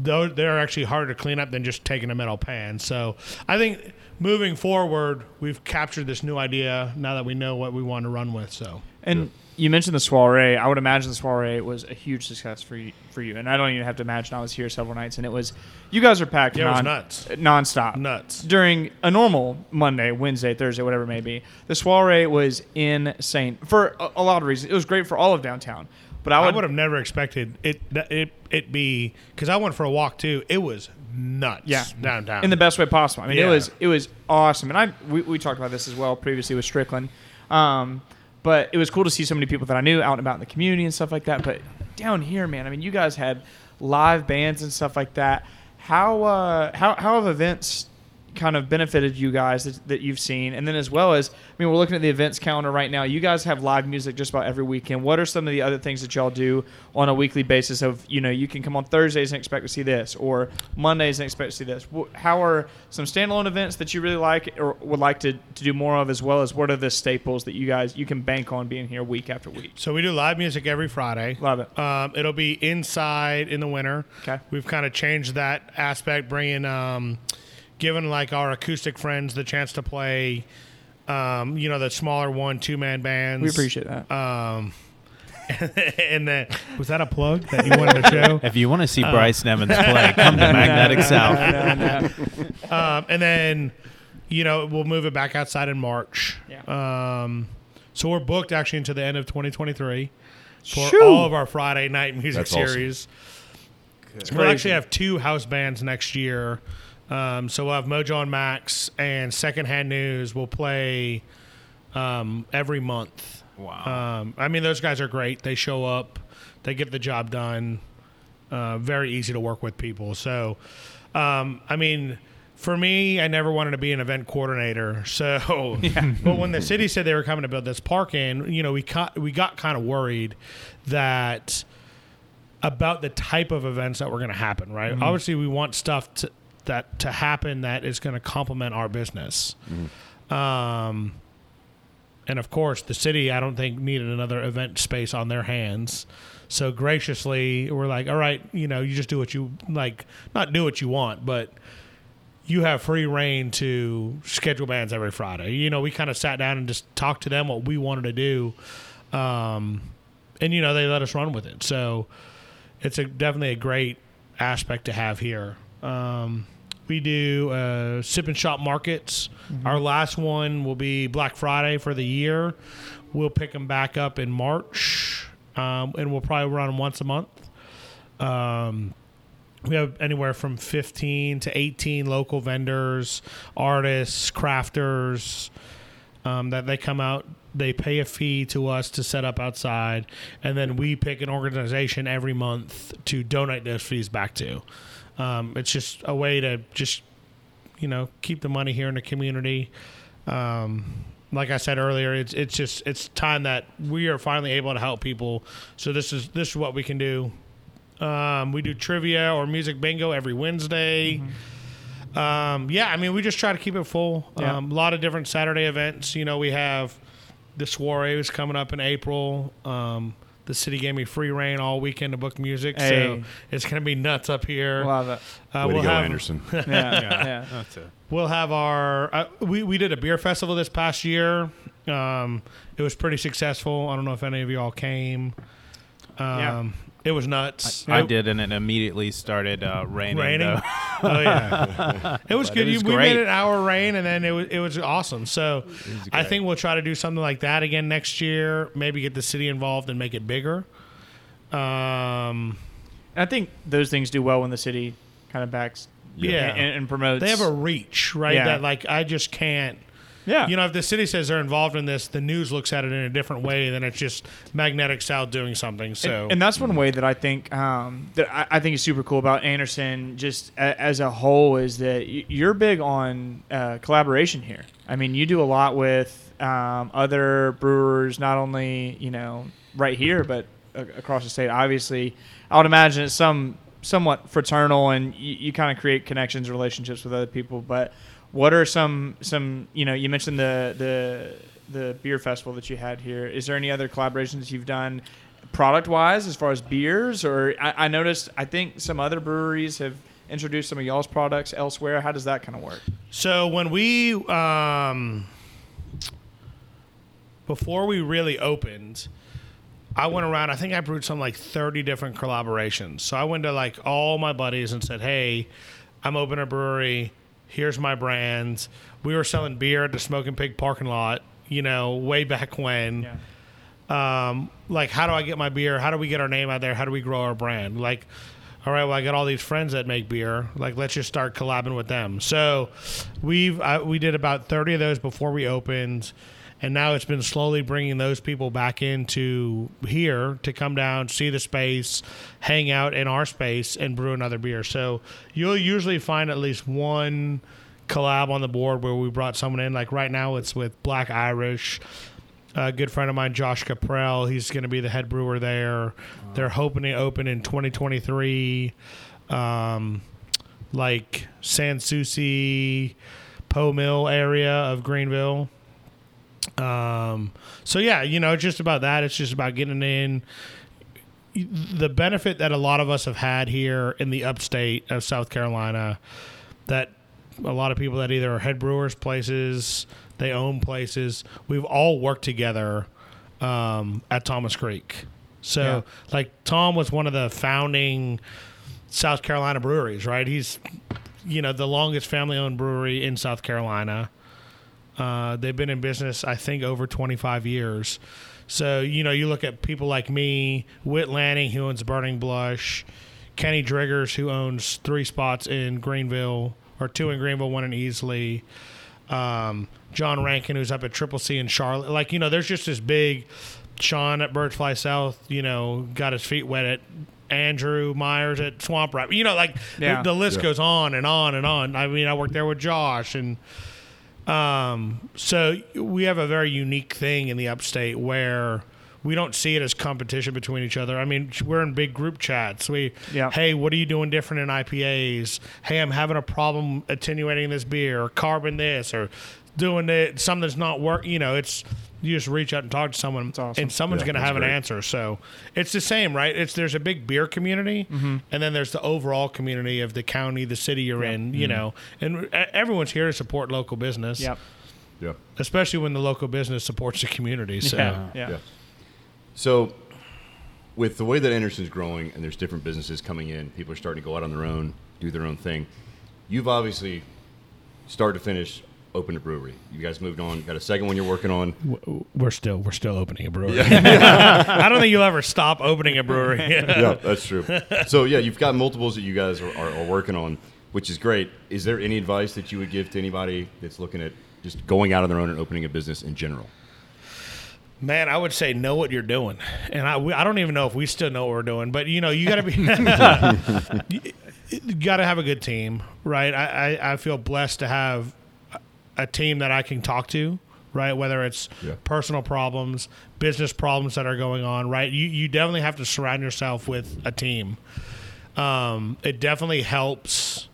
Though they're actually harder to clean up than just taking a metal pan. So I think moving forward, we've captured this new idea now that we know what we want to run with. So And you mentioned the soiree. I would imagine the soiree was a huge success for you, for you. And I don't even have to imagine. I was here several nights, and it was. You guys are packed. Yeah, it was non, nuts. Nonstop. nuts. During a normal Monday, Wednesday, Thursday, whatever it may be, the soiree was insane for a, a lot of reasons. It was great for all of downtown, but I I would, would have never expected it it it be because I went for a walk too. It was nuts. Yeah. downtown in the best way possible. I mean, it was it was awesome, and I we, we talked about this as well previously with Strickland. Um, but it was cool to see so many people that I knew out and about in the community and stuff like that. But down here, man, I mean, you guys had live bands and stuff like that. How uh, how how have events kind of benefited you guys that, that you've seen? And then as well as, I mean, we're looking at the events calendar right now. You guys have live music just about every weekend. What are some of the other things that y'all do on a weekly basis? Of you know, you can come on Thursdays and expect to see this, or Mondays and expect to see this. How are some standalone events that you really like or would like to, to do more of, as well as what are the staples that you guys you can bank on being here week after week? So we do live music every Friday. Love it. Um, it'll be inside in the winter. Okay. We've kind of changed that aspect, bringing, um, giving like our acoustic friends the chance to play Um, you know, the smaller one, two man bands. We appreciate that. Um, and then was that a plug that you wanted to show? If you want to see Bryce Nevins play, come to Magnetic South. No, no, no. um, and then, you know, we'll move it back outside in March. Yeah. Um, so we're booked actually into the end of 2023 for Shoo. all of our Friday night music That's series. It's We'll actually have two house bands next year. Um, so we'll have Mojo and Max and Secondhand News will play um, every month. Wow. Um, I mean, those guys are great. They show up, they get the job done. Uh, very easy to work with people. So, um, I mean, for me, I never wanted to be an event coordinator. So, but when the city said they were coming to build this park in, you know, we got, we got kind of worried that about the type of events that were going to happen. Right? Obviously, we want stuff to, that to happen that is going to complement our business. Um, and of course, the city, I don't think, needed another event space on their hands. So graciously, we're like, all right, you know, you just do what you like, not do what you want, but you have free reign to schedule bands every Friday. You know, we kind of sat down and just talked to them what we wanted to do. Um, and, you know, they let us run with it. So it's a, definitely a great aspect to have here. Um, we do uh, sip and shop markets. Our last one will be Black Friday for the year. We'll pick them back up in March, um, and we'll probably run them once a month. Um, we have anywhere from 15 to 18 local vendors, artists, crafters um, that they come out. They pay a fee to us to set up outside, and then we pick an organization every month to donate those fees back to. Um, it's just a way to just, you know, keep the money here in the community. Um, like I said earlier, it's it's just it's time that we are finally able to help people. So this is this is what we can do. Um, we do trivia or music bingo every Wednesday. Um, yeah, I mean, we just try to keep it full. Yeah. Um, a lot of different Saturday events. You know, we have the soirees coming up in April. The city gave me free reign all weekend to book music, Hey. so it's going to be nuts up here. Love it. Uh, Way we'll to go, have Anderson. Yeah, yeah. That's a, we'll have our uh, we we did a beer festival this past year. Um, it was pretty successful. I don't know if any of you all came. Um, Yeah. It was nuts. I It- did, and it immediately started uh, raining. Raining? though. Oh yeah, it was But good. it was we great. made an hour rain, and then it was it was awesome. So I think we'll try to do something like that again next year. Maybe get the city involved and make it bigger. Um, I think those things do well when the city kind of backs Yeah. and, and promotes. they have a reach, right? Yeah. That like I just can't. Yeah. You know, if the city says they're involved in this, the news looks at it in a different way than it's just Magnetic South doing something. So And, and that's one way that I think um, that I, I think is super cool about Anderson, just a, as a whole, is that you're big on uh, collaboration here. I mean, you do a lot with um, other brewers, not only you know right here, but a- across the state. Obviously, I would imagine it's some somewhat fraternal, and you, you kind of create connections, and relationships with other people. But what are some some you know you mentioned the the the beer festival that you had here. Is there any other collaborations you've done product wise as far as beers? Or I, I noticed I think some other breweries have introduced some of y'all's products elsewhere. How does that kind of work? So when we um, before we really opened, I went around. I think I brewed some like thirty different collaborations. So I went to like all my buddies and said, "Hey, I'm opening a brewery. Here's my brands." We were selling beer at the Smoking Pig parking lot. You know, way back when. um, like how do I get my beer? How do we get our name out there? How do we grow our brand? Like, all right, well, I got all these friends that make beer. Like, let's just start collabing with them. So, we've I, we did about thirty of those before we opened, and now it's been slowly bringing those people back into here to come down, see the space, hang out in our space, and brew another beer. So, you'll usually find at least one collab on the board where we brought someone in. Like right now, it's with Black Irish a good friend of mine, Josh Caprell. He's going to be the head brewer there. They're hoping to open in 2023. Um, like Sans Souci, Poe Mill area of Greenville. Um, so yeah, you know, it's just about that. It's just about getting in. The benefit that a lot of us have had here in the upstate of South Carolina, that a lot of people that either are head brewers places, they own places. We've all worked together um, at Thomas Creek. So, Yeah. like, Tom was one of the founding South Carolina breweries, right? He's, you know, the longest family owned brewery in South Carolina. Uh, they've been in business, I think, over 25 years. So, you know, you look at people like me, Whit Lanning, who owns Burning Blush, Kenny Driggers, who owns three spots in Greenville, or two in Greenville, one in Easley. Um, John Rankin, who's up at Triple C in Charlotte. Like, you know, there's just this big Sean at Birds Fly South, you know, got his feet wet at Andrew Myers at Swamp Rabbit. You know, like Yeah. the, the list Yeah. goes on and on and on. I mean, I worked there with Josh and um, so we have a very unique thing in the upstate where we don't see it as competition between each other. I mean, we're in big group chats. We, Yeah. hey, what are you doing different in IPAs? Hey, I'm having a problem attenuating this beer, or carbon this, or doing it something that's not work. You know, it's you just reach out and talk to someone, awesome. and someone's Yeah, going to that's have an answer. So it's the same, right? It's there's a big beer community, mm-hmm. and then there's the overall community of the county, the city you're in. You mm-hmm. know, and e- everyone's here to support local business Yep. Yeah. especially when the local business supports the community. So Yeah. Yeah. Yeah. So, with the way that Anderson's growing and there's different businesses coming in, people are starting to go out on their own, do their own thing. You've obviously, start to finish, opened a brewery. You guys moved on. Got a second one you're working on. we're still we're still opening a brewery. I don't think you'll ever stop opening a brewery. yeah, that's true. So yeah, you've got multiples that you guys are, are, are working on, which is great. Is there any advice that you would give to anybody that's looking at just going out on their own and opening a business in general? Man, I would say know what you're doing, and I we, I don't even know if we still know what we're doing. But you know, you got to be you, you got to have a good team, right? I, I I feel blessed to have a team that I can talk to, right? Whether it's Yeah. personal problems, business problems that are going on, right? You you definitely have to surround yourself with a team. Um, it definitely helps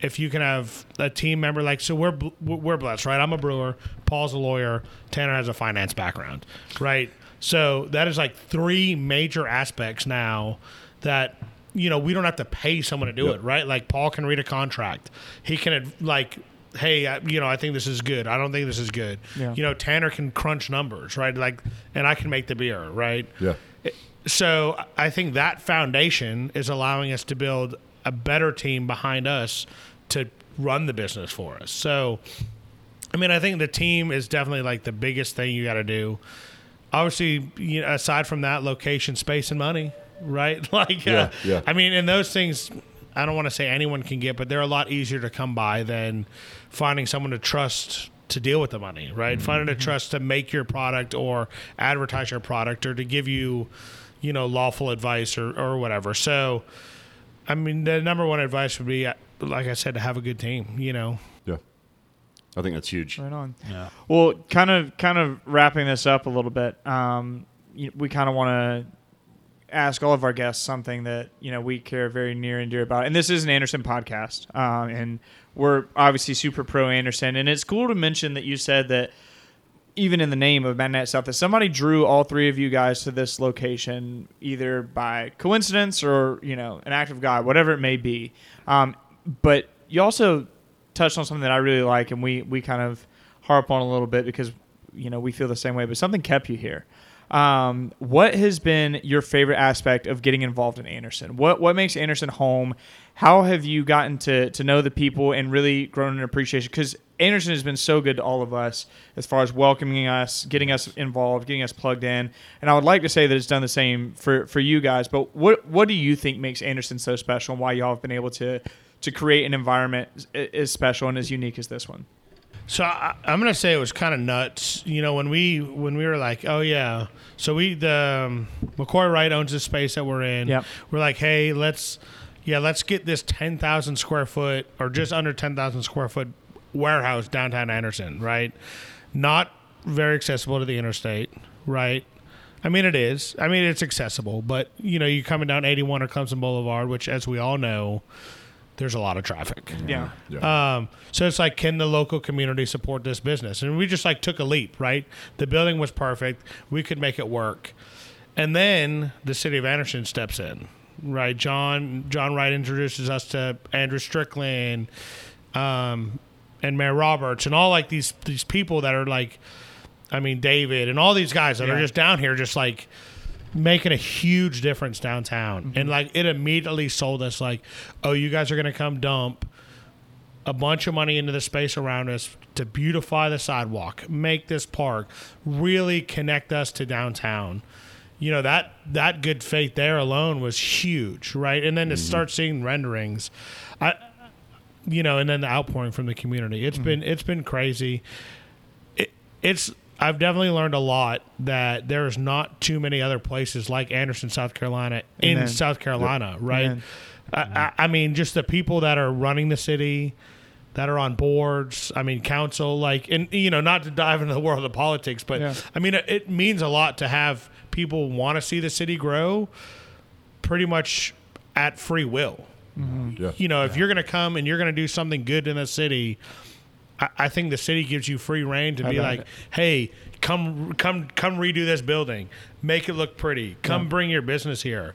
if you can have a team member like so we're we're blessed right i'm a brewer paul's a lawyer tanner has a finance background right so that is like three major aspects now that you know we don't have to pay someone to do Yep. it right like paul can read a contract he can like hey I, you know i think this is good i don't think this is good Yeah. you know tanner can crunch numbers right like and i can make the beer right Yeah. so I think that foundation is allowing us to build a better team behind us to run the business for us. So, I mean, I think the team is definitely like the biggest thing you got to do. Obviously, you know, aside from that, location, space, and money, right? Like, Yeah, uh, yeah. I mean, and those things, I don't want to say anyone can get, but they're a lot easier to come by than finding someone to trust to deal with the money, right? Finding a trust to make your product or advertise your product or to give you, you know, lawful advice or, or whatever. So, I mean, the number one advice would be, uh, like I said, to have a good team, you know. Yeah. I think that's huge. Right on. Yeah. Well, kind of, kind of wrapping this up a little bit. Um, we kind of want to ask all of our guests something that you know we care very near and dear about, and this is an Anderson podcast, um, and we're obviously super pro Anderson, and it's cool to mention that you said that even in the name of Magnetic South, that somebody drew all three of you guys to this location either by coincidence or you know an act of God, whatever it may be. Um, but you also touched on something that I really like, and we we kind of harp on a little bit because you know we feel the same way. But something kept you here. Um, what has been your favorite aspect of getting involved in Anderson? What what makes Anderson home? How have you gotten to to know the people and really grown an appreciation? Because Anderson has been so good to all of us as far as welcoming us, getting us involved, getting us plugged in. And I would like to say that it's done the same for for you guys. But what what do you think makes Anderson so special, and why y'all have been able to to create an environment as, as special and as unique as this one? So I, I'm gonna say it was kind of nuts. You know, when we when we were like, oh yeah, so we the um, McCoy Wright owns the space that we're in. Yep. We're like, hey, let's yeah, let's get this ten thousand square foot or just under ten thousand square foot warehouse downtown Anderson, right? Not very accessible to the interstate, right? I mean, it is. I mean, it's accessible, but you know, you're coming down 81 or Clemson Boulevard, which, as we all know, there's a lot of traffic. Yeah. Yeah. Um, so it's like, can the local community support this business? And we just like took a leap, right? The building was perfect. We could make it work. And then the city of Anderson steps in, right? John John Wright introduces us to Andrew Strickland. um, and Mayor Roberts and all like these these people that are like, I mean David and all these guys that are just down here, just like making a huge difference downtown. And mm-hmm. like it immediately sold us like, oh, you guys are gonna come dump a bunch of money into the space around us to beautify the sidewalk, make this park, really connect us to downtown. You know that that good faith there alone was huge, right? And then to mm-hmm. start seeing renderings, I, you know, and then the outpouring from the community. It's mm-hmm. been it's been crazy. It, it's I've definitely learned a lot that there is not too many other places like Anderson, South Carolina, in Amen. South Carolina, right? Amen. I, I, I mean, just the people that are running the city, that are on boards. I mean, council, like, and you know, not to dive into the world of politics, but Yeah. I mean, it, it means a lot to have people want to see the city grow, pretty much at free will. Yeah. You know, if you're going to come and you're going to do something good in the city, I, I think the city gives you free reign to be like, it? hey, come, come, come redo this building, make it look pretty, come bring your business here.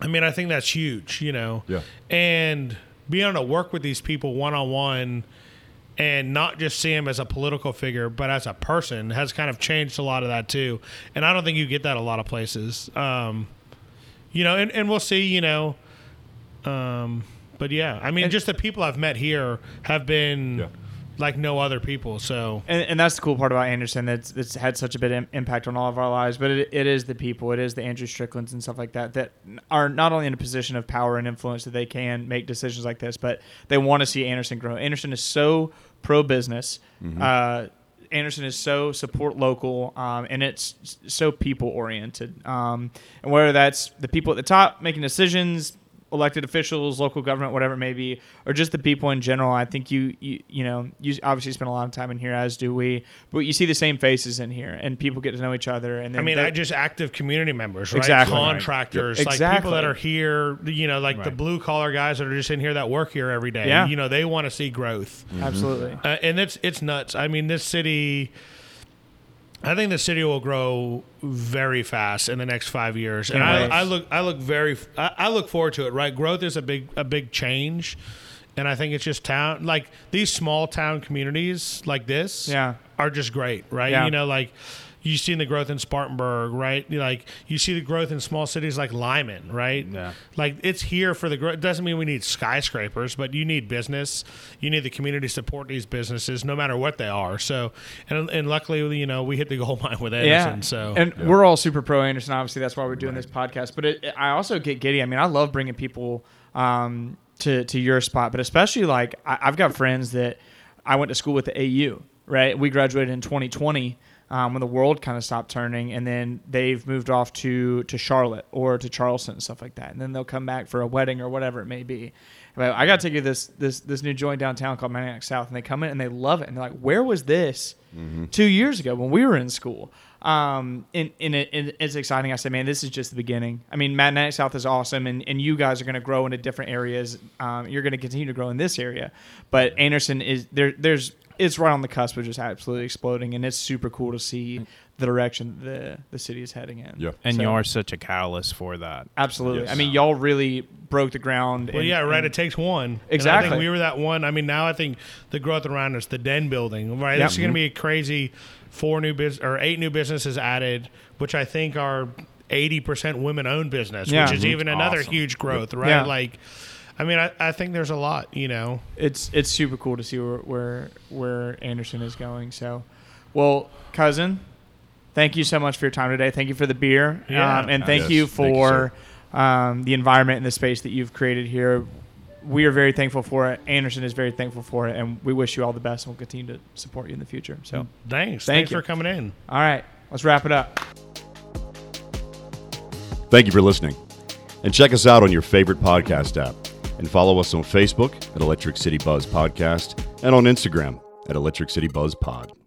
I mean, I think that's huge, you know. Yeah. And being able to work with these people one on one and not just see him as a political figure, but as a person has kind of changed a lot of that too. And I don't think you get that a lot of places. Um, you know, and, and we'll see, you know. Um, but yeah, I mean, And- just the people I've met here have been Yeah. Like no other people. So And, and that's the cool part about Anderson. That's that's had such a big im- impact on all of our lives. But it, it is the people. It is the Andrew Stricklands and stuff like that that are not only in a position of power and influence that they can make decisions like this, but they want to see Anderson grow. Anderson is so pro business. Uh, Anderson is so support local, um, and it's so people oriented. Um, and whether that's the people at the top making decisions, elected officials, local government, whatever it may be, or just the people in general. I think you you you know you obviously spend a lot of time in here, as do we, but you see the same faces in here, and people get to know each other. And I mean, I just active community members, right? Exactly. Right. Contractors, Yep. like people that are here, you know, like the blue collar guys that are just in here that work here every day. Yeah. You know, they want to see growth. absolutely. Uh, and it's it's nuts. I mean, this city. I think the city will grow very fast in the next five years, and I. I look I look very I, I look forward to it. Right, growth is a big a big change, and I think it's just town like these small town communities like this Yeah. are just great. Right, Yeah. you know like. You've seen the growth in Spartanburg, right? Like you see the growth in small cities like Lyman, right? Yeah. Like it's here for the growth. It doesn't mean we need skyscrapers, but you need business. You need the community to support these businesses, no matter what they are. So, and and luckily, you know, we hit the gold mine with Anderson. Yeah. So, and we're all super pro Anderson. Obviously, that's why we're doing this podcast. But it, I also get giddy. I mean, I love bringing people um, to to your spot, but especially like I, I've got friends that I went to school with the AU. Right, we graduated in 2020 um, when the world kind of stopped turning, and then they've moved off to to Charlotte or to Charleston and stuff like that. And then they'll come back for a wedding or whatever it may be. But I got to take you this this this new joint downtown called Magnetic South, and they come in and they love it, and they're like, "Where was this two years ago when we were in school?" Um, and, and, it, and it's exciting. I said, "Man, this is just the beginning." I mean, Magnetic South is awesome, and, and you guys are going to grow into different areas. Um, you're going to continue to grow in this area, but Anderson is there. There's it's right on the cusp of just absolutely exploding, and it's super cool to see the direction the the city is heading in. Yeah. And So- you are such a catalyst for that. Absolutely. Yes. I mean, y'all really broke the ground. well, and- yeah, right. and- It takes one. And I Exactly. think we were that one. I mean, now I think the growth around us, the Den building, right? Yep. This is going to mm-hmm. be a crazy four new business or eight new businesses added, which I think are eighty percent women owned business, Yeah. which is mm-hmm. even another Awesome. huge growth, right? Yeah. Like, I mean, I, I think there's a lot, you know. it's it's super cool to see where where, where Anderson is going. So, well, Cuzzin, thank you so much for your time today. Thank you for the beer, Yeah. um, and thank Yes, you thank you, for um, the environment and the space that you've created here. We are very thankful for it. Anderson is very thankful for it, and we wish you all the best. and We'll continue to support you in the future. So, Thanks. Thank Thanks you. for coming in. all right, let's wrap it up. Thank you for listening. And check us out on your favorite podcast app. And follow us on Facebook at Electric City Buzz Podcast and on Instagram at Electric City Buzz Pod.